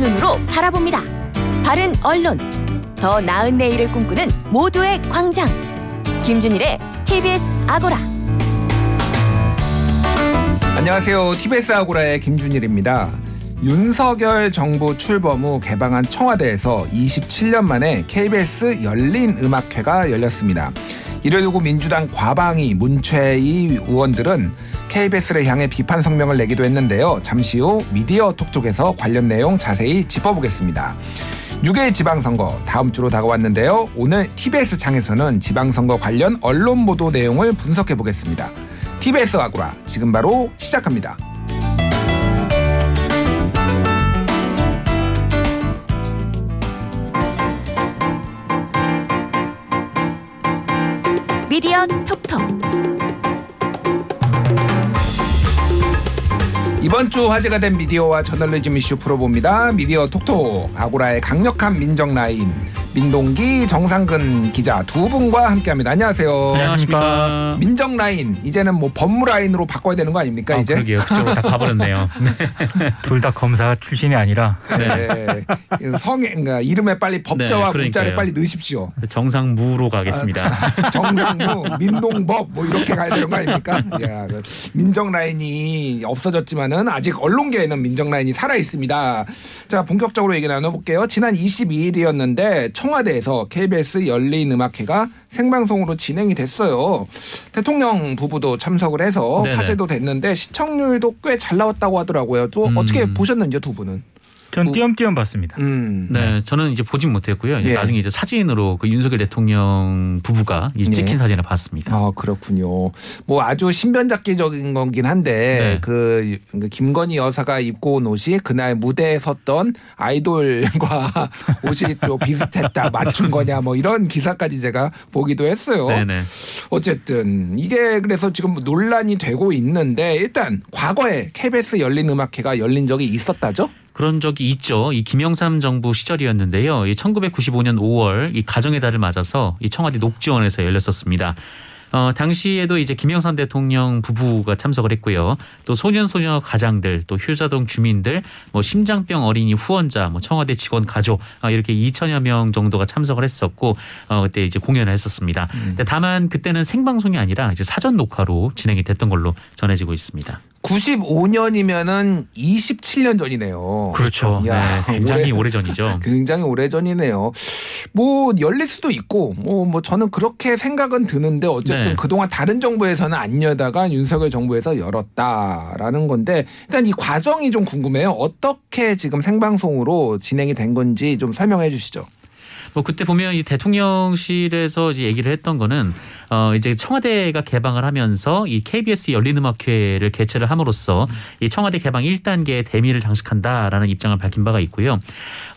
눈으로 바라봅니다. 바른 언론, 더 나은 내일을 꿈꾸는 모두의 광장. 김준일의 TBS 아고라. 안녕하세요. TBS 아고라의 김준일입니다. 윤석열 정부 출범 후 개방한 청와대에서 27년 만에 KBS 열린 음악회가 열렸습니다. 이를 두고 민주당 과방위 문최희 의원들은 KBS를 향해 비판 성명을 내기도 했는데요. 잠시 후 미디어 톡톡에서 관련 내용 자세히 짚어보겠습니다. 6일 지방선거 다음 주로 다가왔는데요. 오늘 TBS 창에서는 지방선거 관련 언론 보도 내용을 분석해 보겠습니다. TBS 아고라 지금 바로 시작합니다. 미디어 톡톡. 이번 주 화제가 된 미디어와 저널리즘 이슈 풀어봅니다. 미디어 톡톡 아고라의 강력한 민정 라인 민동기 정상근 기자 두 분과 함께합니다. 안녕하세요. 안녕하십니까. 민정 라인 이제는 뭐 법무 라인으로 바꿔야 되는 거 아닙니까 아, 이제? 그러게요. 그쪽으로 다 가버렸네요. 네. 둘 다 검사 출신이 아니라 네. 성에 그러니까 이름에 빨리 법자와 네, 문자를. 빨리 넣으십시오. 정상무로 가겠습니다. 정상무, 민동법 뭐 이렇게 가야 되는 거 아닙니까? 야, 그 민정 라인이 없어졌지만은 아직 언론계에는 민정 라인이 살아 있습니다. 자, 본격적으로 얘기 나눠볼게요. 지난 22일이었는데 청와대에서 KBS 열린 음악회가 생방송으로 진행이 됐어요. 대통령 부부도 참석을 해서 네네. 화제도 됐는데 시청률도 꽤 잘 나왔다고 하더라고요. 또 음. 어떻게 보셨는지요, 두 분은? 전 띄엄띄엄 봤습니다. 음. 네, 저는 이제 보진 못했고요. 이제 예. 나중에 이제 사진으로 그 윤석열 대통령 부부가 이 찍힌 예. 사진을 봤습니다. 아 그렇군요. 뭐 아주 신변잡기적인 거긴 한데 네. 그 김건희 여사가 입고 온 옷이 그날 무대에 섰던 아이돌과 옷이 또 비슷했다 맞춘 거냐 뭐 이런 기사까지 제가 보기도 했어요. 네네. 어쨌든 이게 그래서 지금 논란이 되고 있는데 일단 과거에 KBS 열린 음악회가 열린 적이 있었다죠? 그런 적이 있죠. 이 김영삼 정부 시절이었는데요. 이 1995년 5월 이 가정의 달을 맞아서 이 청와대 녹지원에서 열렸었습니다. 어, 당시에도 이제 김영삼 대통령 부부가 참석을 했고요. 또 소년 소녀 가장들, 또 효자동 주민들, 뭐 심장병 어린이 후원자, 뭐 청와대 직원 가족 아, 이렇게 2천여 명 정도가 참석을 했었고 어, 그때 이제 공연을 했었습니다. 근데 다만 그때는 생방송이 아니라 이제 사전 녹화로 진행이 됐던 걸로 전해지고 있습니다. 95년이면은 27년 전이네요. 그렇죠. 야, 네, 굉장히 오래 전이죠. 굉장히 오래 전이네요. 뭐 열릴 수도 있고 뭐뭐 저는 그렇게 생각은 드는데 어쨌든 네. 그동안 다른 정부에서는 안 여다가 윤석열 정부에서 열었다라는 건데 일단 이 과정이 좀 궁금해요. 어떻게 지금 생방송으로 진행이 된 건지 좀 설명해 주시죠. 뭐 그때 보면 이 대통령실에서 이제 얘기를 했던 거는 어 이제 청와대가 개방을 하면서 이 KBS 열린 음악회를 개최를 함으로써 이 청와대 개방 1단계의 대미를 장식한다라는 입장을 밝힌 바가 있고요.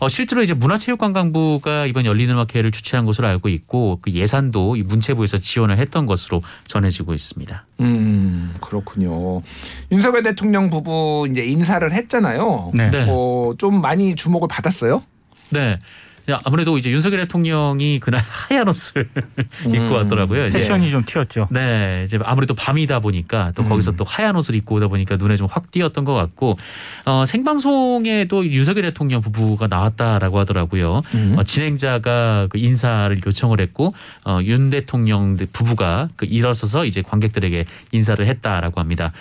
어 실제로 이제 문화체육관광부가 이번 열린 음악회를 주최한 것으로 알고 있고 그 예산도 이 문체부에서 지원을 했던 것으로 전해지고 있습니다. 음 그렇군요. 윤석열 대통령 부부 이제 인사를 했잖아요. 네. 네. 어, 좀 많이 주목을 받았어요. 네. 야, 아무래도 이제 윤석열 대통령이 그날 하얀 옷을 입고 왔더라고요. 이제 패션이 좀 튀었죠. 네, 이제 아무래도 밤이다 보니까 또 거기서 음. 또 하얀 옷을 입고 오다 보니까 눈에 좀 확 띄었던 것 같고 어, 생방송에도 윤석열 대통령 부부가 나왔다라고 하더라고요. 음. 어, 진행자가 그 인사를 요청을 했고 어, 윤 대통령 부부가 그 일어서서 이제 관객들에게 인사를 했다라고 합니다.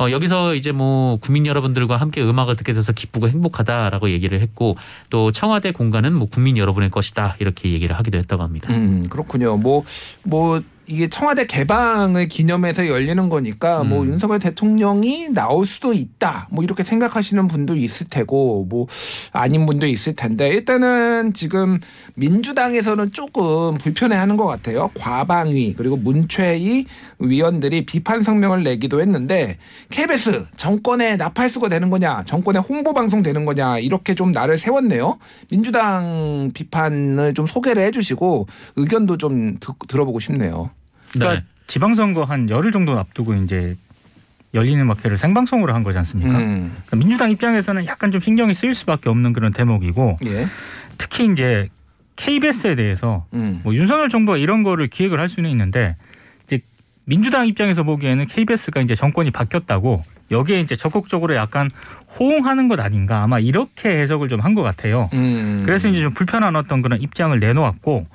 어, 여기서 이제 뭐 국민 여러분들과 함께 음악을 듣게 돼서 기쁘고 행복하다라고 얘기를 했고 또 청와대 공간은 뭐 국민 여러분의 것이다 이렇게 얘기를 하기도 했다고 합니다. 음, 그렇군요. 뭐, 뭐, 이게 청와대 개방을 기념해서 열리는 거니까 뭐 음. 윤석열 대통령이 나올 수도 있다. 뭐 이렇게 생각하시는 분도 있을 테고 뭐 아닌 분도 있을 텐데 일단은 지금 민주당에서는 조금 불편해하는 것 같아요. 과방위 그리고 문최희 위원들이 비판 성명을 내기도 했는데 KBS 정권의 나팔수가 되는 거냐, 정권의 홍보 방송 되는 거냐 이렇게 좀 나를 세웠네요. 민주당 비판을 좀 소개를 해주시고 의견도 좀 듣- 들어보고 싶네요. 그러니까 네. 지방선거 한 열흘 정도 앞두고 이제 열리는 음악회를 생방송으로 한 거지 않습니까? 음, 그러니까 민주당 입장에서는 약간 좀 신경이 쓰일 수밖에 없는 그런 대목이고 예, 특히 이제 KBS에 대해서 음, 뭐 윤석열 정부가 이런 거를 기획을 할 수는 있는데 이제 민주당 입장에서 보기에는 KBS가 이제 정권이 바뀌었다고 여기에 이제 적극적으로 약간 호응하는 것 아닌가 아마 이렇게 해석을 좀 한 것 같아요. 음. 그래서 이제 좀 불편한 어떤 그런 입장을 내놓았고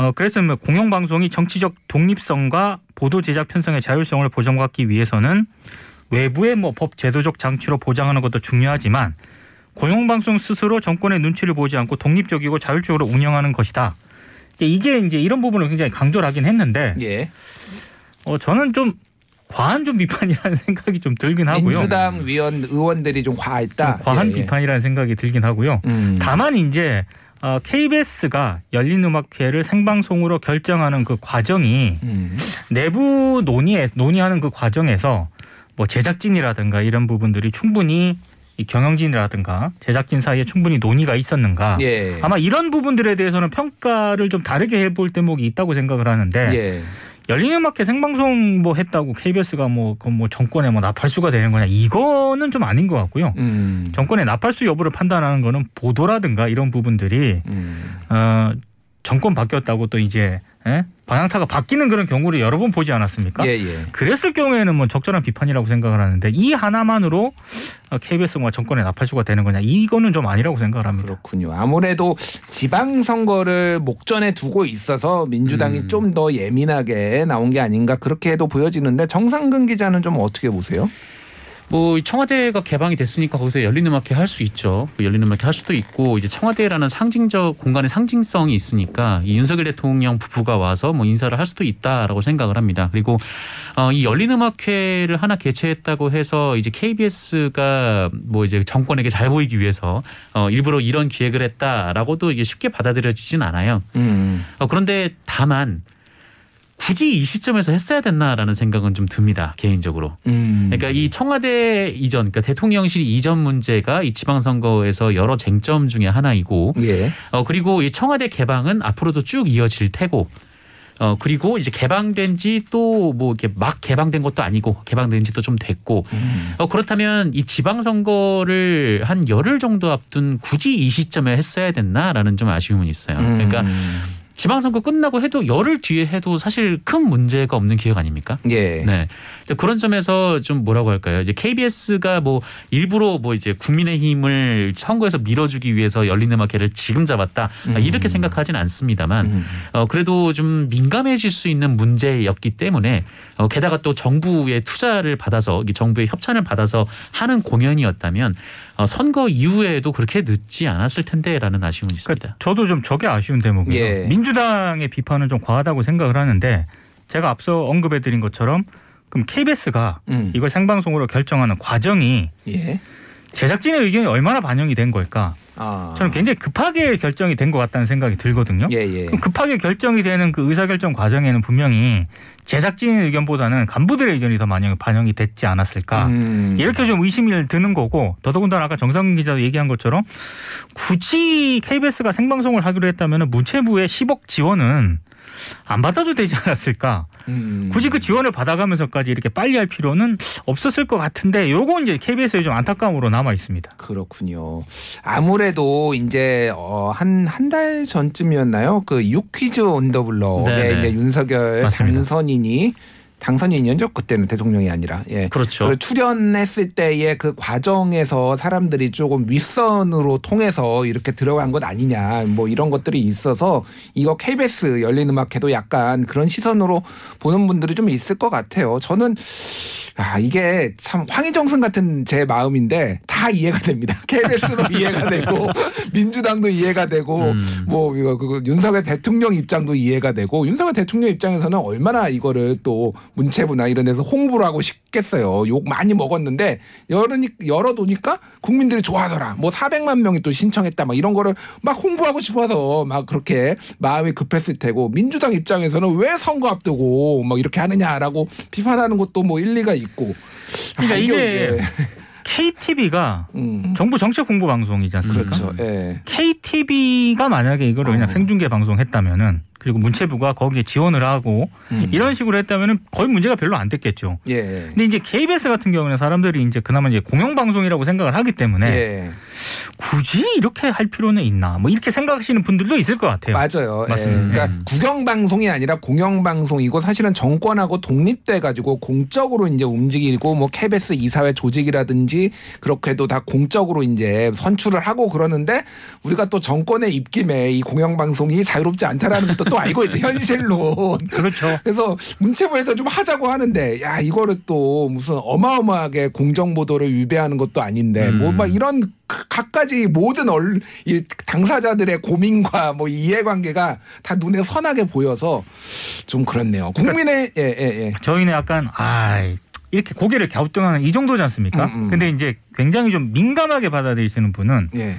어 그래서 뭐 공영방송이 정치적 독립성과 보도 제작 편성의 자율성을 보장받기 위해서는 외부의 뭐 법 제도적 장치로 보장하는 것도 중요하지만 공영방송 스스로 정권의 눈치를 보지 않고 독립적이고 자율적으로 운영하는 것이다. 이게 이제 이런 부분을 굉장히 강조를 하긴 했는데 예. 어 저는 좀 과한 좀 비판이라는 생각이 좀 들긴 하고요. 민주당 위원 의원들이 좀 과했다. 좀 과한 예, 예. 비판이라는 생각이 들긴 하고요. 음. 다만 이제 어, KBS가 열린 음악회를 생방송으로 결정하는 그 과정이 음. 내부 논의에 논의하는 그 과정에서 뭐 제작진이라든가 이런 부분들이 충분히 이 경영진이라든가 제작진 사이에 충분히 논의가 있었는가 예. 아마 이런 부분들에 대해서는 평가를 좀 다르게 해볼 대목이 있다고 생각을 하는데 예. 열린 음악회 생방송 뭐 했다고 KBS가 뭐, 그뭐 정권에 뭐 나팔수가 되는 거냐 이거는 좀 아닌 것 같고요. 음. 정권의 나팔수 여부를 판단하는 거는 보도라든가 이런 부분들이 음. 어 정권 바뀌었다고 또 이제 예? 방향타가 바뀌는 그런 경우를 여러 번 보지 않았습니까? 예, 예. 그랬을 경우에는 뭐 적절한 비판이라고 생각을 하는데 이 하나만으로 KBS가 정권의 나팔수가 되는 거냐 이거는 좀 아니라고 생각을 합니다. 그렇군요. 아무래도 지방 선거를 목전에 두고 있어서 민주당이 음. 좀더 예민하게 나온 게 아닌가 그렇게 해도 보여지는데 정상근 기자는 좀 어떻게 보세요? 뭐 청와대가 개방이 됐으니까 거기서 열린 음악회 할 수 있죠. 그 열린 음악회 할 수도 있고 이제 청와대라는 상징적 공간의 상징성이 있으니까 이 윤석열 대통령 부부가 와서 뭐 인사를 할 수도 있다라고 생각을 합니다. 그리고 어, 이 열린 음악회를 하나 개최했다고 해서 이제 KBS가 뭐 이제 정권에게 잘 보이기 위해서 어, 일부러 이런 기획을 했다라고도 이게 쉽게 받아들여지진 않아요. 음. 어, 그런데 다만 굳이 이 시점에서 했어야 됐나라는 생각은 좀 듭니다 개인적으로. 음. 그러니까 이 청와대 이전, 그러니까 대통령실 이전 문제가 이 지방선거에서 여러 쟁점 중에 하나이고, 예. 어 그리고 이 청와대 개방은 앞으로도 쭉 이어질 테고, 어 그리고 이제 개방된 지 또 뭐 이렇게 막 개방된 것도 아니고 개방된 지도 좀 됐고, 음. 어 그렇다면 이 지방선거를 한 열흘 정도 앞둔 굳이 이 시점에 했어야 됐나라는 좀 아쉬움은 있어요. 그러니까 음. 지방선거 끝나고 해도 열흘 뒤에 해도 사실 큰 문제가 없는 기획 아닙니까? 예. 네. 그런 점에서 좀 뭐라고 할까요? 이제 KBS가 뭐 일부러 뭐 이제 국민의힘을 선거에서 밀어주기 위해서 열린 음악회를 지금 잡았다 아, 이렇게 생각하진 않습니다만 음. 어 그래도 좀 민감해질 수 있는 문제였기 때문에 어 게다가 또 정부의 투자를 받아서 이 정부의 협찬을 받아서 하는 공연이었다면 어 선거 이후에도 그렇게 늦지 않았을 텐데라는 아쉬움이 있습니다. 그러니까 저도 좀 저게 아쉬운 대목이에요. 예. 민주당의 비판은 좀 과하다고 생각을 하는데 제가 앞서 언급해드린 것처럼 그럼 KBS가 음. 이걸 생방송으로 결정하는 과정이 예. 제작진의 의견이 얼마나 반영이 된 걸까? 아. 저는 굉장히 급하게 결정이 된 것 같다는 생각이 들거든요. 예, 예. 그럼 급하게 결정이 되는 그 의사결정 과정에는 분명히 제작진의 의견보다는 간부들의 의견이 더 반영, 반영이 됐지 않았을까. 음. 이렇게 좀 의심이 드는 거고 더더군다나 아까 정상근 기자도 얘기한 것처럼 굳이 KBS가 생방송을 하기로 했다면 문체부의 10억 지원은 안 받아도 되지 않았을까. 음. 굳이 그 지원을 받아가면서까지 이렇게 빨리 할 필요는 없었을 것 같은데 요거 이제 KBS에 좀 안타까움으로 남아 있습니다. 그렇군요. 아무래도 이제 어, 한한 달 전쯤이었나요? 그 유퀴즈 온더 블럭에 네네. 이제 윤석열 맞습니다. 당선인이 당선인이었죠 그때는 대통령이 아니라 예. 그렇죠. 출연했을 때의 그 과정에서 사람들이 조금 윗선으로 통해서 이렇게 들어간 것 아니냐 뭐 이런 것들이 있어서 이거 KBS 열린 음악회도 약간 그런 시선으로 보는 분들이 좀 있을 것 같아요. 저는 아 이게 참 황희정승 같은 제 마음인데 다 이해가 됩니다. KBS도 이해가 되고 민주당도 이해가 되고 음. 뭐 이거 그 윤석열 대통령 입장도 이해가 되고 윤석열 대통령 입장에서는 얼마나 이거를 또 문체부나 이런 데서 홍보를 하고 싶겠어요. 욕 많이 먹었는데 열으니 열어두니까 국민들이 좋아하더라. 뭐 400만 명이 또 신청했다. 막 이런 거를 막 홍보하고 싶어서 막 그렇게 마음이 급했을 테고 민주당 입장에서는 왜 선거 앞두고 막 이렇게 하느냐라고 비판하는 것도 뭐 일리가 있고. 그러니까 아, 이게 KTV가 음. 정부 정책 홍보 방송이지 않습니까? 그렇죠. 예. KTV가 만약에 이거를 그냥 어. 생중계 방송했다면은 그리고 문체부가 거기에 지원을 하고 음. 이런 식으로 했다면 거의 문제가 별로 안 됐겠죠. 예. 근데 이제 KBS 같은 경우는 사람들이 이제 그나마 이제 공영방송이라고 생각을 하기 때문에 예. 굳이 이렇게 할 필요는 있나 뭐 이렇게 생각하시는 분들도 있을 것 같아요. 맞아요. 예. 맞습니다. 그러니까 음. 국영 방송이 아니라 공영 방송이고 사실은 정권하고 독립돼 가지고 공적으로 이제 움직이고 뭐 KBS 이사회 조직이라든지 그렇게도 다 공적으로 이제 선출을 하고 그러는데 우리가 또 정권의 입김에 이 공영 방송이 자유롭지 않다라는 것도 또 알고 있죠 현실로. 그렇죠. 그래서 문체부에서 좀 하자고 하는데 야 이거를 또 무슨 어마어마하게 공정 보도를 위배하는 것도 아닌데 음. 뭐막 이런 그 각가지 모든 얼, 이 당사자들의 고민과 뭐 이해관계가 다 눈에 선하게 보여서 좀 그렇네요. 국민의 예 예, 예. 저희는 약간 아 이렇게 고개를 갸우뚱하는 이 정도지 않습니까? 음, 음. 근데 이제 굉장히 좀 민감하게 받아들이시는 분은 예.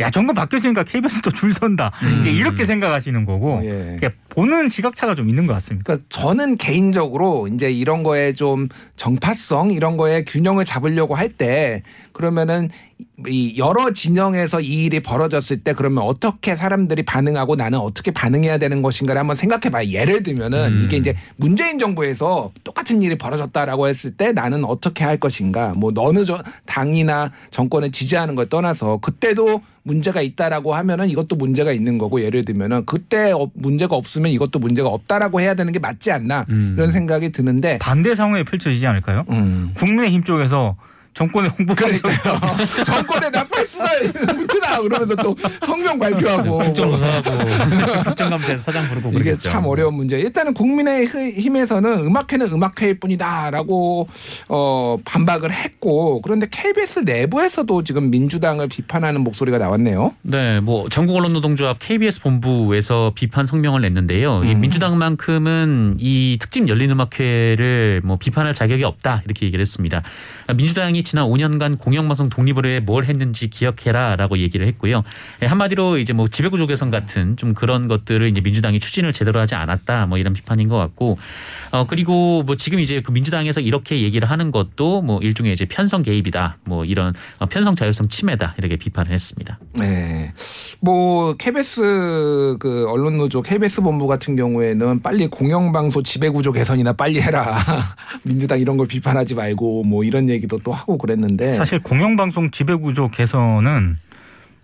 야 정권 바뀌었으니까 KBS도 줄 선다 이게 이렇게 생각하시는 거고 음. 예. 보는 시각차가 좀 있는 것 같습니다. 그러니까 저는 개인적으로 이제 이런 거에 좀 정파성 이런 거에 균형을 잡으려고 할 때 그러면은 이 여러 진영에서 이 일이 벌어졌을 때 그러면 어떻게 사람들이 반응하고 나는 어떻게 반응해야 되는 것인가를 한번 생각해 봐요. 예를 들면은 음. 이게 이제 문재인 정부에서 똑같은 일이 벌어졌다라고 했을 때 나는 어떻게 할 것인가 뭐 어느 저 당이나 정권을 지지하는 걸 떠나서 그때도 문제가 있다라고 하면은 이것도 문제가 있는 거고 예를 들면은 그때 어- 문제가 없으면 이것도 문제가 없다라고 해야 되는 게 맞지 않나 음. 이런 생각이 드는데 반대 상황이 펼쳐지지 않을까요? 음. 국민의힘 쪽에서 정권의 홍보 그러니까요. 정권에 나팔 수가 있구나 그러면서 또 성명 발표하고 국정조사하고 국정감사에서 사장 부르고 이게 그러겠죠. 참 어려운 문제. 일단은 국민의힘에서는 음악회는 음악회일 뿐이다라고 어 반박을 했고 그런데 KBS 내부에서도 지금 민주당을 비판하는 목소리가 나왔네요. 네, 뭐 전국 언론 노동조합 KBS 본부에서 비판 성명을 냈는데요. 이 음. 민주당만큼은 이 특집 열린 음악회를 뭐 비판할 자격이 없다 이렇게 얘기를 했습니다. 민주당이 지난 5년간 공영방송 독립을 위해 뭘 했는지 기억해라라고 얘기를 했고요. 예, 한마디로 이제 뭐 지배구조 개선 같은 좀 그런 것들을 이제 민주당이 추진을 제대로 하지 않았다 뭐 이런 비판인 것 같고 어 그리고 뭐 지금 이제 그 민주당에서 이렇게 얘기를 하는 것도 뭐 일종의 이제 편성 개입이다 뭐 이런 어, 편성 자율성 침해다 이렇게 비판을 했습니다. 네. 뭐 KBS 그 언론 노조 KBS 본부 같은 경우에는 빨리 공영방송 지배구조 개선이나 빨리 해라. 민주당 이런 걸 비판하지 말고 뭐 이런 얘기도 또 하고 그랬는데 사실 공영방송 지배구조 개선은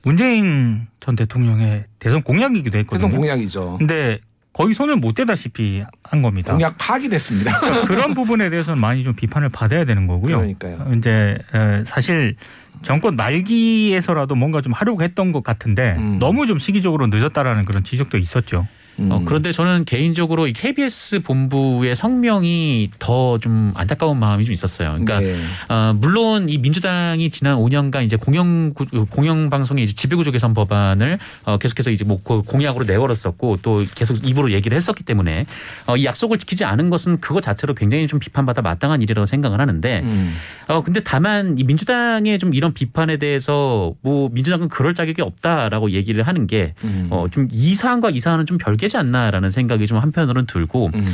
문재인 전 대통령의 대선 공약이기도 했거든요. 대선 공약이죠. 근데 거의 손을 못 대다시피 한 겁니다. 공약 파악이 됐습니다. 그러니까 그런 부분에 대해서는 많이 좀 비판을 받아야 되는 거고요. 그러니까요. 이제 에, 사실 정권 말기에서라도 뭔가 좀 하려고 했던 것 같은데 음. 너무 좀 시기적으로 늦었다라는 그런 지적도 있었죠. 어, 음. 그런데 저는 개인적으로 이 KBS 본부의 성명이 더 좀 안타까운 마음이 좀 있었어요. 그러니까 네. 어, 물론 이 민주당이 지난 5년간 이제 공영 구- 공영 방송의 이제 지배구조 개선 법안을 어, 계속해서 이제 뭐그 공약으로 내걸었었고 또 계속 입으로 얘기를 했었기 때문에 어, 이 약속을 지키지 않은 것은 그거 자체로 굉장히 좀 비판받아 마땅한 일이라고 생각을 하는데 음. 어 근데 다만 이 민주당의 좀 이런 비판에 대해서 뭐 민주당은 그럴 자격이 없다라고 얘기를 하는 게 음. 어, 좀이 사안과 이 사안은 좀 별개 지 않나라는 생각이 좀 한편으로는 들고 음.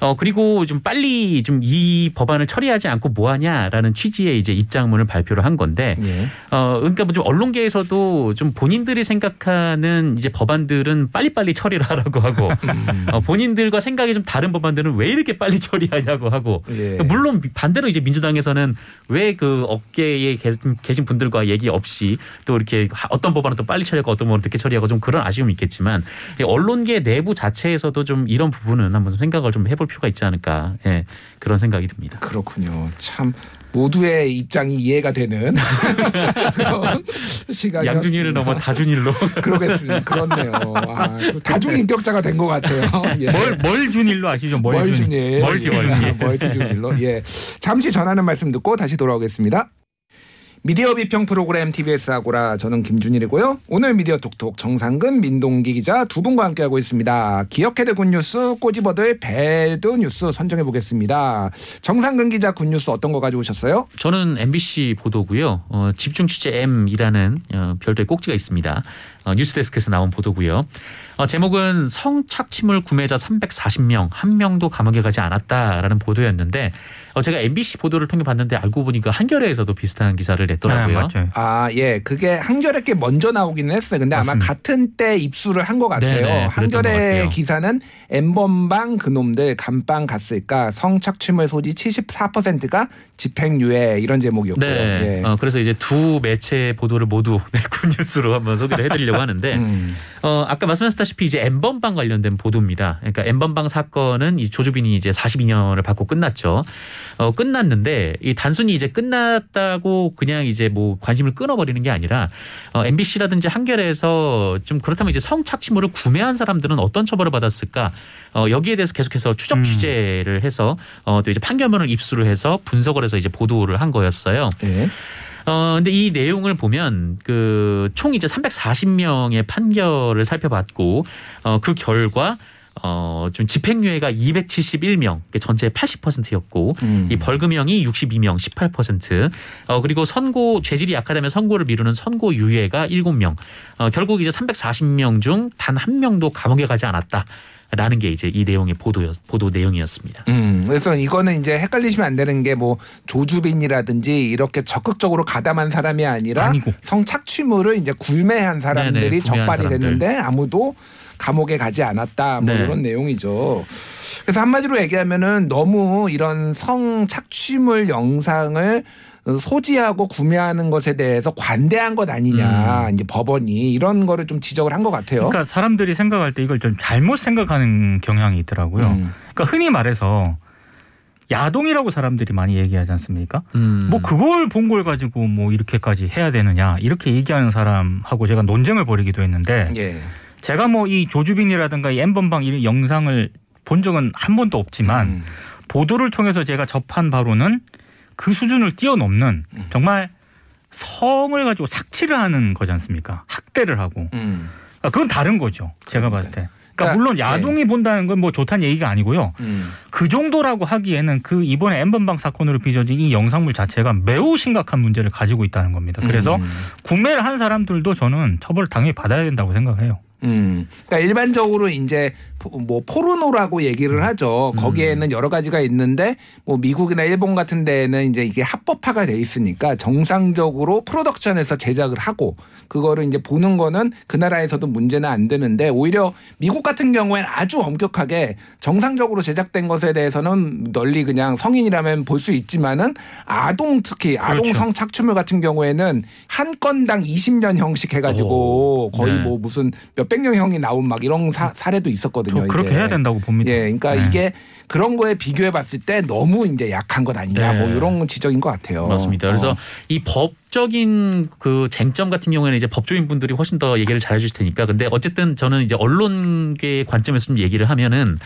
어 그리고 좀 빨리 좀 이 법안을 처리하지 않고 뭐 하냐라는 취지의 이제 입장문을 발표를 한 건데 예. 어 그러니까 뭐 좀 언론계에서도 좀 본인들이 생각하는 이제 법안들은 빨리빨리 처리를 하라고 하고 음. 어 본인들과 생각이 좀 다른 법안들은 왜 이렇게 빨리 처리하냐고 하고 예. 물론 반대로 이제 민주당에서는 왜 그 업계에 계- 계신 분들과 얘기 없이 또 이렇게 어떤 법안은 또 빨리 처리하고 어떤 법안은 늦게 처리하고 좀 그런 아쉬움이 있겠지만 이 언론계 내부 자체에서도 좀 이런 부분은 한번 좀 생각을 좀 해볼 필요가 있지 않을까 예, 그런 생각이 듭니다. 그렇군요. 참 모두의 입장이 이해가 되는 그런 시간이 양준일을 넘어 다준일로 그러겠습니다. 그렇네요. 아, 다중 인격자가 된 것 같아요. 예. 뭘, 뭘 준일로 아시죠? 뭘 멀준일. 멀티 준일. 멀티 준일로. 예. 잠시 전하는 말씀 듣고 다시 돌아오겠습니다. 미디어 비평 프로그램 TBS 아고라 저는 김준일이고요. 오늘 미디어 톡톡 정상근 민동기 기자 두 분과 함께하고 있습니다. 기억해둘 good news 꼬집어둘 bad news 선정해 보겠습니다. 정상근 기자 굿뉴스 어떤 거 가져오셨어요? 저는 MBC 보도고요. 어, 집중 취재 M이라는 어, 별도의 꼭지가 있습니다. 어, 뉴스데스크에서 나온 보도고요. 어, 제목은 성착취물 구매자 340명 한 명도 감옥에 가지 않았다라는 보도였는데 어, 제가 MBC 보도를 통해 봤는데 알고 보니까 한겨레에서도 비슷한 기사를 냈더라고요. 네. 아, 예. 그게 한겨레 게 먼저 나오기는 했어요. 근데 아마 맞습니다. 같은 때 입수를 한 것 같아요. 네네, 것 한겨레 같아요. 기사는 엠번방 그놈들 감방 갔을까 성착취물 소지 74%가 집행유예 이런 제목이었고요. 네. 예. 어, 그래서 이제 두 매체 보도를 모두 네, 굿뉴스로 한번 소개를 해드리려고 하는데 음. 어, 아까 말씀하셨다시피 이제 엠번방 관련된 보도입니다. 그러니까 엠번방 사건은 이 조주빈이 이제 42년을 받고 끝났죠. 어, 끝났는데 이 단순히 이제 끝났다고 그냥 이제 뭐 관심을 끊어버리는 게 아니라 어, MBC라든지 한겨레에서 좀 그렇다면 이제 성착취물을 구매한 사람들은 어떤 처벌을 받았을까? 어, 여기에 대해서 계속해서 추적 음. 취재를 해서 어, 또 이제 판결문을 입수를 해서 분석을 해서 이제 보도를 한 거였어요. 예. 어, 근데 이 내용을 보면 그 총 이제 340명의 판결을 살펴봤고 어, 그 결과 어, 좀 집행유예가 271명, 전체 80%였고 음. 이 벌금형이 62명, 18%. 어, 그리고 선고 죄질이 약하다면 선고를 미루는 선고 유예가 7명. 어, 결국 이제 340명 중 단 한 명도 감옥에 가지 않았다. 라는 게 이제 이 내용의 보도 보도 내용이었습니다. 음, 그래서 이거는 이제 헷갈리시면 안 되는 게 뭐 조주빈이라든지 이렇게 적극적으로 가담한 사람이 아니라 아니고. 성착취물을 이제 구매한 사람들이 네네, 적발이 사람들. 됐는데 아무도 감옥에 가지 않았다 뭐 네. 이런 내용이죠. 그래서 한마디로 얘기하면은 너무 이런 성착취물 영상을 소지하고 구매하는 것에 대해서 관대한 것 아니냐 이제 법원이 이런 거를 좀 지적을 한 것 같아요. 그러니까 사람들이 생각할 때 이걸 좀 잘못 생각하는 경향이 있더라고요. 음. 그러니까 흔히 말해서 야동이라고 사람들이 많이 얘기하지 않습니까? 음. 뭐 그걸 본 걸 가지고 뭐 이렇게까지 해야 되느냐 이렇게 얘기하는 사람하고 제가 논쟁을 벌이기도 했는데 예. 제가 뭐 이 조주빈이라든가 이 엠번방 이런 영상을 본 적은 한 번도 없지만 음. 보도를 통해서 제가 접한 바로는 그 수준을 뛰어넘는 음. 정말 성을 가지고 삭취를 하는 거지 않습니까? 학대를 하고 음. 아, 그건 다른 거죠. 제가 봤을 때. 그러니까 그러니까, 물론 야동이 본다는 건 뭐 좋다는 얘기가 아니고요. 음. 그 정도라고 하기에는 그 이번에 엠번방 사건으로 빚어진 이 영상물 자체가 매우 심각한 문제를 가지고 있다는 겁니다. 그래서 음. 구매를 한 사람들도 저는 처벌을 당연히 받아야 된다고 생각해요. 음. 그러니까 일반적으로 이제 포- 뭐 포르노라고 얘기를 하죠. 거기에는 여러 가지가 있는데 뭐 미국이나 일본 같은 데에는 이제 이게 합법화가 돼 있으니까 정상적으로 프로덕션에서 제작을 하고 그거를 이제 보는 거는 그 나라에서도 문제는 안 되는데 오히려 미국 같은 경우에는 아주 엄격하게 정상적으로 제작된 것에 대해서는 널리 그냥 성인이라면 볼 수 있지만은 아동 특히 아동 그렇죠. 성착취물 같은 경우에는 한 건당 20년 형씩 해가지고 오. 거의 네. 뭐 무슨 몇백 명 형이 나온 막 이런 사, 사례도 있었거든요. 저 그렇게 이게. 해야 된다고 봅니다. 예, 그러니까 네. 이게 그런 거에 비교해 봤을 때 너무 이제 약한 것 아니냐 네. 뭐 이런 지적인 것 같아요. 맞습니다. 그래서 어. 이 법적인 그 쟁점 같은 경우에는 이제 법조인 분들이 훨씬 더 얘기를 잘 해 주실 테니까. 근데 어쨌든 저는 이제 언론계의 관점에서 좀 얘기를 하면은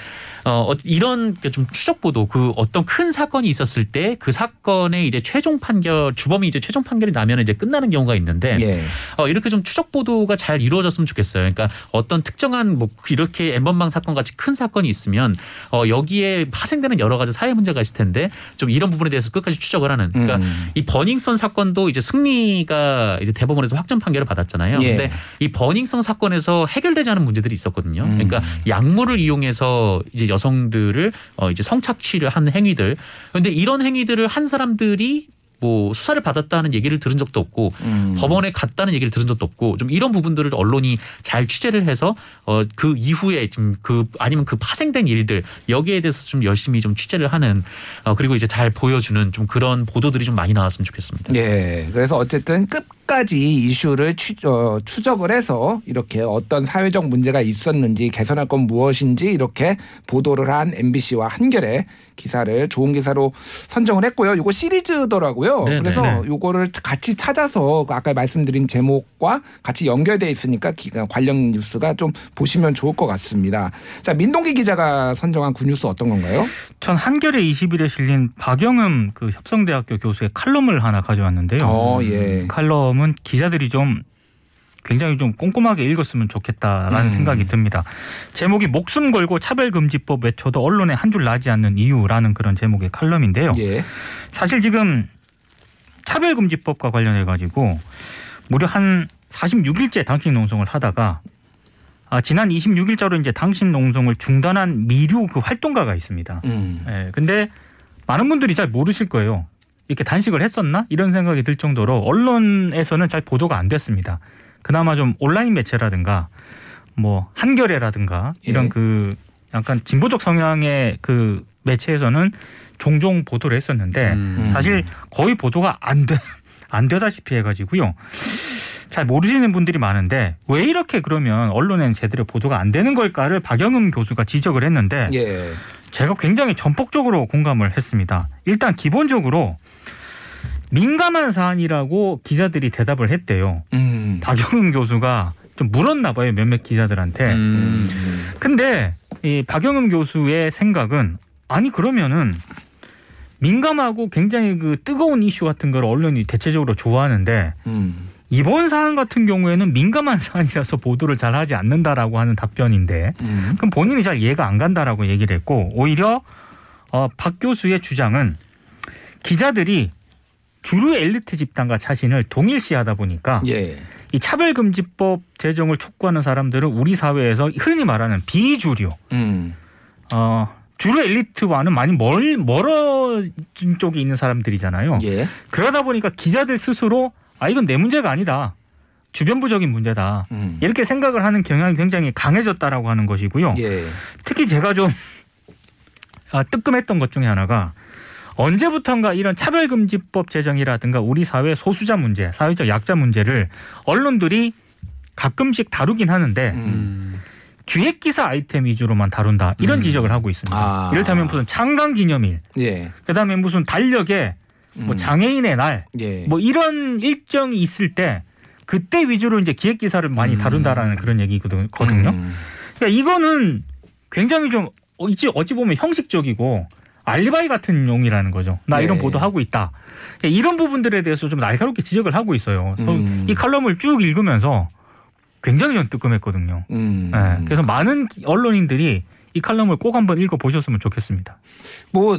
어 어- 이런 그좀 추적 보도 그 어떤 큰 사건이 있었을 때 그 사건의 이제 최종 판결 주범이 이제 최종 판결이 나면 이제 끝나는 경우가 있는데 예. 어, 이렇게 좀 추적 보도가 잘 이루어졌으면 좋겠어요. 그러니까 어떤 특정한 뭐 이렇게 엠번방 사건 같이 큰 사건이 있으면 어, 여기에 파생되는 여러 가지 사회 문제가 있을 텐데 좀 이런 부분에 대해서 끝까지 추적을 하는. 그러니까 음. 이 버닝썬 사건도 이제 승리가 이제 대법원에서 확정 판결을 받았잖아요. 예. 근데 이 버닝썬 사건에서 해결되지 않은 문제들이 있었거든요. 음. 그러니까 약물을 이용해서 이제 여성들을 어 이제 성착취를 한 행위들. 그런데 이런 행위들을 한 사람들이 뭐 수사를 받았다는 얘기를 들은 적도 없고 음. 법원에 갔다는 얘기를 들은 적도 없고 좀 이런 부분들을 언론이 잘 취재를 해서 어그 이후에 좀 그 아니면 그 파생된 일들 여기에 대해서 좀 열심히 좀 취재를 하는 어 그리고 이제 잘 보여주는 좀 그런 보도들이 좀 많이 나왔으면 좋겠습니다. 예. 그래서 어쨌든 끝까지 이슈를 추, 어, 추적을 해서 이렇게 어떤 사회적 문제가 있었는지 개선할 건 무엇인지 이렇게 보도를 한 MBC와 한겨레 기사를 좋은 기사로 선정을 했고요. 이거 시리즈더라고요. 네네. 그래서 네. 요거를 같이 찾아서 그 아까 말씀드린 제목과 같이 연결돼 있으니까 기가 관련 뉴스가 좀 보시면 좋을 것 같습니다. 자, 민동기 기자가 선정한 그 뉴스 어떤 건가요? 전 한겨레 20일에 실린 박영음 그 협성대학교 교수의 칼럼을 하나 가져왔는데요. 어, 예. 칼럼은 기자들이 좀 굉장히 좀 꼼꼼하게 읽었으면 좋겠다라는 음. 생각이 생각이 듭니다. 제목이 목숨 걸고 차별금지법 외쳐도 언론에 한 줄 나지 않는 이유라는 그런 제목의 칼럼인데요. 예. 사실 지금 차별금지법과 관련해 가지고 무려 한 46일째 단식 농성을 하다가 아, 지난 26일자로 이제 당신 농성을 중단한 미류 그 활동가가 있습니다. 음. 예, 근데 많은 분들이 잘 모르실 거예요. 이렇게 단식을 했었나? 이런 생각이 들 정도로 언론에서는 잘 보도가 안 됐습니다. 그나마 좀 온라인 매체라든가 뭐 한겨레라든가 이런 예. 그 약간 진보적 성향의 그 매체에서는 종종 보도를 했었는데 음. 사실 거의 보도가 안 돼, 안 되다시피 해가지고요. 잘 모르시는 분들이 많은데 왜 이렇게 그러면 언론엔 제대로 보도가 안 되는 걸까를 박영흠 교수가 지적을 했는데 예. 제가 굉장히 전폭적으로 공감을 했습니다. 일단 기본적으로 민감한 사안이라고 기자들이 대답을 했대요. 음. 박영흠 교수가 좀 물었나 봐요 몇몇 기자들한테. 음. 근데 이 박영흠 교수의 생각은 아니 그러면은 민감하고 굉장히 그 뜨거운 이슈 같은 걸 언론이 대체적으로 좋아하는데 음. 이번 사안 같은 경우에는 민감한 사안이라서 보도를 잘 하지 않는다라고 하는 답변인데 음. 그럼 본인이 잘 이해가 안 간다라고 얘기를 했고 오히려 어, 박 교수의 주장은 기자들이 주류 엘리트 집단과 자신을 동일시하다 보니까 예. 이 차별금지법 제정을 촉구하는 사람들은 우리 사회에서 흔히 말하는 비주류, 음. 어, 주류 엘리트와는 많이 멀, 멀어진 쪽에 있는 사람들이잖아요. 예. 그러다 보니까 기자들 스스로 아 이건 내 문제가 아니다. 주변부적인 문제다. 음. 이렇게 생각을 하는 경향이 굉장히 강해졌다라고 하는 것이고요. 예. 특히 제가 좀 아, 뜨끔했던 것 중에 하나가 언제부턴가 이런 차별금지법 제정이라든가 우리 사회 소수자 문제, 사회적 약자 문제를 언론들이 가끔씩 다루긴 하는데 음. 음. 기획 기사 아이템 위주로만 다룬다 이런 음. 지적을 하고 있습니다. 아. 이를테면 무슨 창간 기념일, 예. 그다음에 무슨 달력에 뭐 음. 장애인의 날, 예. 뭐 이런 일정이 있을 때 그때 위주로 이제 기획 기사를 많이 음. 다룬다라는 그런 얘기거든요. 음. 그러니까 이거는 굉장히 좀 어찌 어찌 보면 형식적이고 알리바이 같은 용이라는 거죠. 나 이런 네. 보도 하고 있다. 그러니까 이런 부분들에 대해서 좀 날카롭게 지적을 하고 있어요. 음. 이 칼럼을 쭉 읽으면서 굉장히 전 뜨끔했거든요. 음. 네, 그래서 많은 언론인들이 이 칼럼을 꼭 한번 읽어 보셨으면 좋겠습니다. 뭐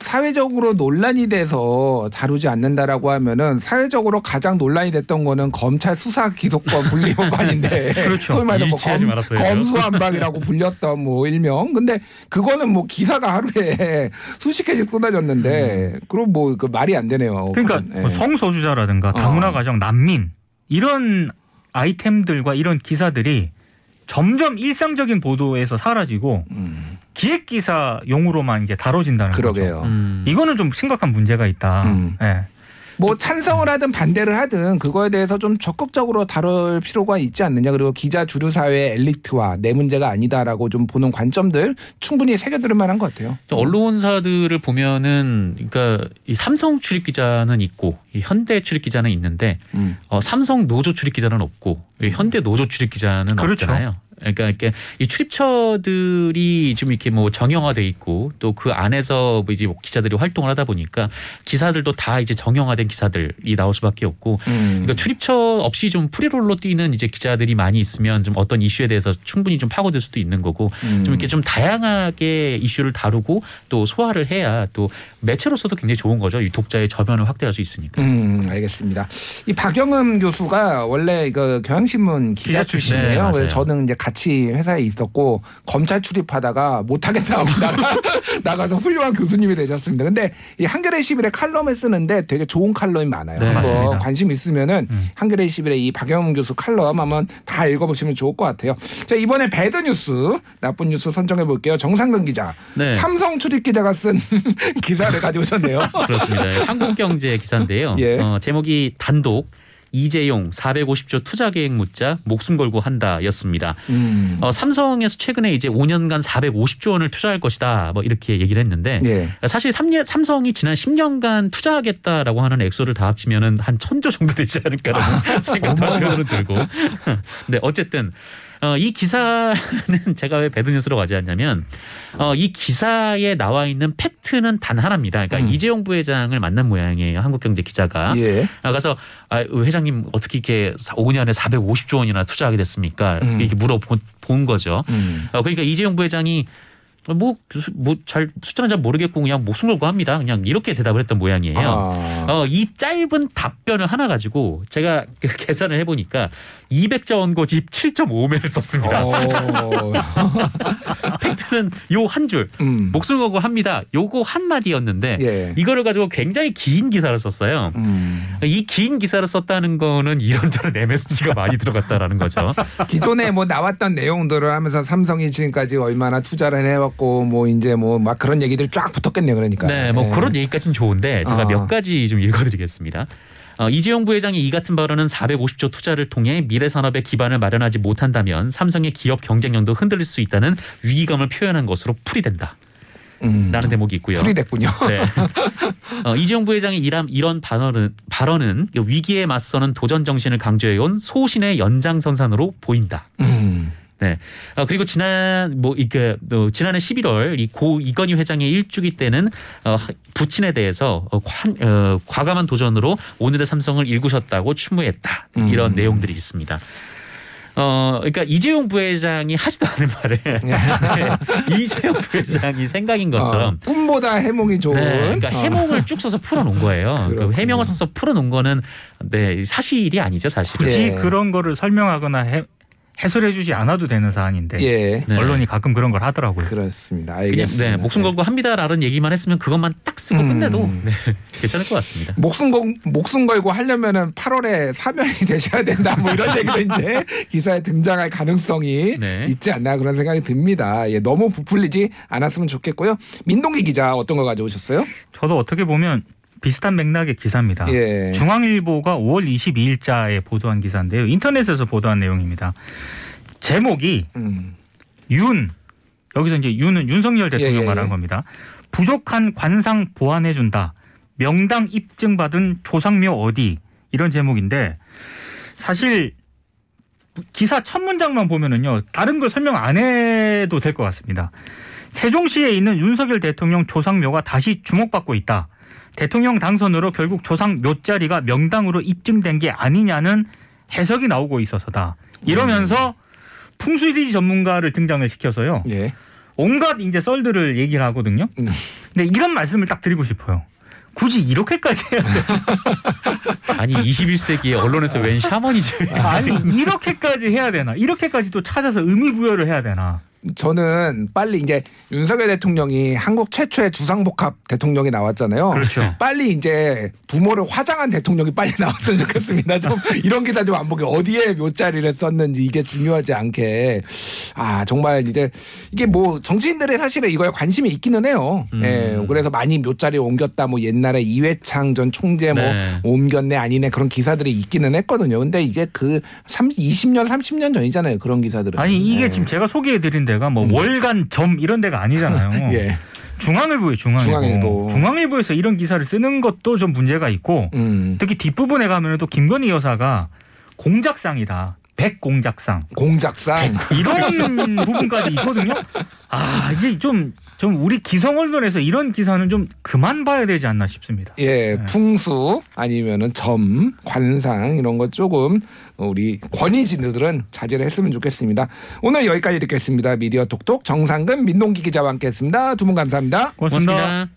사회적으로 논란이 돼서 다루지 않는다라고 하면은 사회적으로 가장 논란이 됐던 거는 검찰 수사 기소권 분리법안인데 그렇죠. 소위 말해서 뭐 검. 검수한박이라고 불렸던 뭐 일명 근데 그거는 뭐 기사가 하루에 수십 개씩 쏟아졌는데 그럼 뭐 그 말이 안 되네요. 그러니까 예. 성소수자라든가 다문화 어. 가정 난민 이런 아이템들과 이런 기사들이 점점 일상적인 보도에서 사라지고 음, 기획 기사용으로만 이제 다뤄진다는 거죠. 그러게요. 음. 이거는 좀 심각한 문제가 있다. 음. 예. 뭐 찬성을 하든 반대를 하든 그거에 대해서 좀 적극적으로 다룰 필요가 있지 않느냐 그리고 기자 주류 사회 엘리트와 내 문제가 아니다라고 좀 보는 관점들 충분히 새겨들을 만한 것 같아요. 언론사들을 보면은 그러니까 이 삼성 출입 기자는 있고 이 현대 출입 기자는 있는데 음. 어, 삼성 노조 출입 기자는 없고 이 현대 노조 출입 기자는 그렇죠. 없잖아요. 그러니까 이렇게 이 출입처들이 좀 이렇게 뭐 정형화돼 있고 또 그 안에서 뭐 이제 기자들이 활동을 하다 보니까 기사들도 다 이제 정형화된 기사들이 나올 수밖에 없고 음. 그러니까 출입처 없이 좀 프리롤로 뛰는 이제 기자들이 많이 있으면 좀 어떤 이슈에 대해서 충분히 좀 파고들 수도 있는 거고 음. 좀 이렇게 좀 다양하게 이슈를 다루고 또 소화를 해야 또 매체로서도 굉장히 좋은 거죠. 이 독자의 저변을 확대할 수 있으니까. 음, 알겠습니다. 이 박영흠 교수가 원래 그 경향신문 기자 기자 출신. 네, 출신이에요. 맞아요. 그래서 저는 이제 같이 회사에 있었고 검찰 출입하다가 못하겠다 하고 나가, 나가서 훌륭한 교수님이 되셨습니다. 근데 이 한겨레 11에 칼럼을 쓰는데 되게 좋은 칼럼이 많아요. 네, 한번 맞습니다. 관심 있으면은 음. 한겨레 11에 이 박영흠 교수 칼럼 한번 다 읽어보시면 좋을 것 같아요. 자 이번에 배드 뉴스 나쁜 뉴스 선정해 볼게요. 정상근 기자, 네. 삼성 출입 기자가 쓴 기사를 가져오셨네요. 그렇습니다. 한국경제 기사인데요. 예. 어, 제목이 단독 이재용 450조 투자 계획 묻자 목숨 걸고 한다였습니다. 음. 어, 삼성에서 최근에 이제 5년간 450조 원을 투자할 것이다. 뭐 이렇게 얘기를 했는데 예. 사실 삼 삼성이 지난 10년간 투자하겠다라고 하는 액수를 다 합치면은 한 천조 정도 되지 않을까라는 생각도 한편으로 들고. 근데 어쨌든 어, 이 기사는 제가 왜 배드뉴스로 가져왔냐면 어, 이 기사에 나와 있는 팩트는 단 하나입니다. 그러니까 음. 이재용 부회장을 만난 모양이에요. 한국경제 기자가. 예. 아, 그래서 아, 회장님 어떻게 이렇게 5년에 450조 원이나 투자하게 됐습니까? 음. 이렇게 물어본 본 거죠. 음. 어, 그러니까 이재용 부회장이 뭐 뭐 잘 숫자는 잘 모르겠고 그냥 목숨 걸고 합니다. 그냥 이렇게 대답을 했던 모양이에요. 아. 어, 이 짧은 답변을 하나 가지고 제가 그 계산을 해보니까 200자 원고집 7.5매를 썼습니다. 어. 팩트는 요 한 줄. 음. 목숨 걸고 합니다. 요거 한 마디였는데 예. 이거를 가지고 굉장히 긴 기사를 썼어요. 음. 이긴 기사를 썼다는 거는 이런저런 MSG가 많이 들어갔다라는 거죠. 기존에 뭐 나왔던 내용들을 하면서 삼성이 지금까지 얼마나 투자를 해왔고 뭐 이제 뭐 막 그런 얘기들이 쫙 붙었겠네요. 그러니까. 네, 뭐 예. 그런 얘기까지는 좋은데 제가 아. 몇 가지 좀 읽어드리겠습니다. 어, 이재용 부회장이 이 같은 발언은 450조 투자를 통해 미래 산업의 기반을 마련하지 못한다면 삼성의 기업 경쟁력도 흔들릴 수 있다는 위기감을 표현한 것으로 풀이된다. 음. 라는 대목이 있고요. 풀이됐군요. 네. 어, 이재용 부회장이 이런, 이런 발언은, 발언은 위기에 맞서는 도전 정신을 강조해온 소신의 연장선상으로 보인다. 음. 네. 어, 그리고 지난 뭐 이게 어, 지난해 11월 이 고 이건희 회장의 일주기 때는 어, 하- 부친에 대해서 어, 관, 어, 과감한 도전으로 오늘의 삼성을 일구셨다고 추모했다. 이런 음. 내용들이 있습니다. 어, 그러니까 이재용 부회장이 하지도 않은 말을 네, 이재용 부회장이 생각인 것처럼 어, 꿈보다 해몽이 좋은. 네, 그러니까 어. 해몽을 쭉 써서 풀어놓은 거예요. 그. 해명을 써서 풀어놓은 거는 네 사실이 아니죠, 사실은. 굳이 예. 그런 거를 설명하거나 해, 해설해주지 않아도 되는 사안인데 예. 네. 언론이 가끔 그런 걸 하더라고요. 그렇습니다. 그냥 알겠습니다. 네, 목숨 걸고 합니다라는 얘기만 했으면 그것만 딱 쓰고 음. 끝내도 네, 괜찮을 것 같습니다. 목숨 걸 목숨 걸고 하려면은 8월에 사면이 되셔야 된다. 뭐 이런 얘기도 이제 기사에 등장할 가능성이 네. 있지 않나 그런 생각이 듭니다. 예, 너무 부풀리지 않았으면 좋겠고요. 민동기 기자 어떤 거 가져오셨어요? 저도 어떻게 보면 비슷한 맥락의 기사입니다. 예. 중앙일보가 5월 22일자에 보도한 기사인데요. 인터넷에서 보도한 내용입니다. 제목이 음. 윤 여기서 이제 윤은 윤석열 대통령 예, 예, 말하는 예. 겁니다. 부족한 관상 보완해 준다. 명당 입증 받은 조상묘 어디 이런 제목인데 사실 기사 첫 문장만 보면은요 다른 걸 설명 안 해도 될 것 같습니다. 세종시에 있는 윤석열 대통령 조상묘가 다시 주목받고 있다. 대통령 당선으로 결국 조상 묘 자리가 명당으로 입증된 게 아니냐는 해석이 나오고 있어서다. 이러면서 풍수지 전문가를 등장을 시켜서요. 예. 온갖 이제 썰들을 얘기를 하거든요. 음. 근데 이런 말씀을 딱 드리고 싶어요. 굳이 이렇게까지 해야 돼? 아니 21세기에 언론에서 웬 샤머니즘? 아니 이렇게까지 해야 되나? 이렇게까지 또 찾아서 의미 부여를 해야 되나? 저는 빨리 이제 윤석열 대통령이 한국 최초의 주상복합 대통령이 나왔잖아요. 그렇죠. 빨리 이제 부모를 화장한 대통령이 빨리 나왔으면 좋겠습니다. 좀 이런 기사 좀 안 보게 어디에 묘자리를 썼는지 이게 중요하지 않게 아 정말 이제 이게 뭐 정치인들의 사실은 이거에 관심이 있기는 해요. 음. 예, 그래서 많이 묘자리 옮겼다 뭐 옛날에 이회창 전 총재 뭐 네. 옮겼네 아니네 그런 기사들이 있기는 했거든요. 근데 이게 그 30, 20년 30년 전이잖아요. 그런 기사들은. 아니 이게 예. 지금 제가 소개해드린 데 가뭐 월간 점 이런 데가 아니잖아요. 예. 중앙일보에 중앙일보. 중앙일보. 중앙일보에서 이런 기사를 쓰는 것도 좀 문제가 있고 음. 특히 뒷부분에 가면은 또 김건희 여사가 공작상이다. 백 공작상. 공작상. 이런 부분까지 있거든요. 아 이제 좀 좀 우리 기성 언론에서 이런 기사는 좀 그만 봐야 되지 않나 싶습니다. 예, 풍수 아니면은 점, 관상 이런 것 조금 우리 권위진들은 자제를 했으면 좋겠습니다. 오늘 여기까지 듣겠습니다. 미디어 톡톡 정상근 민동기 기자와 함께했습니다. 두 분 감사합니다. 고맙습니다. 고맙습니다.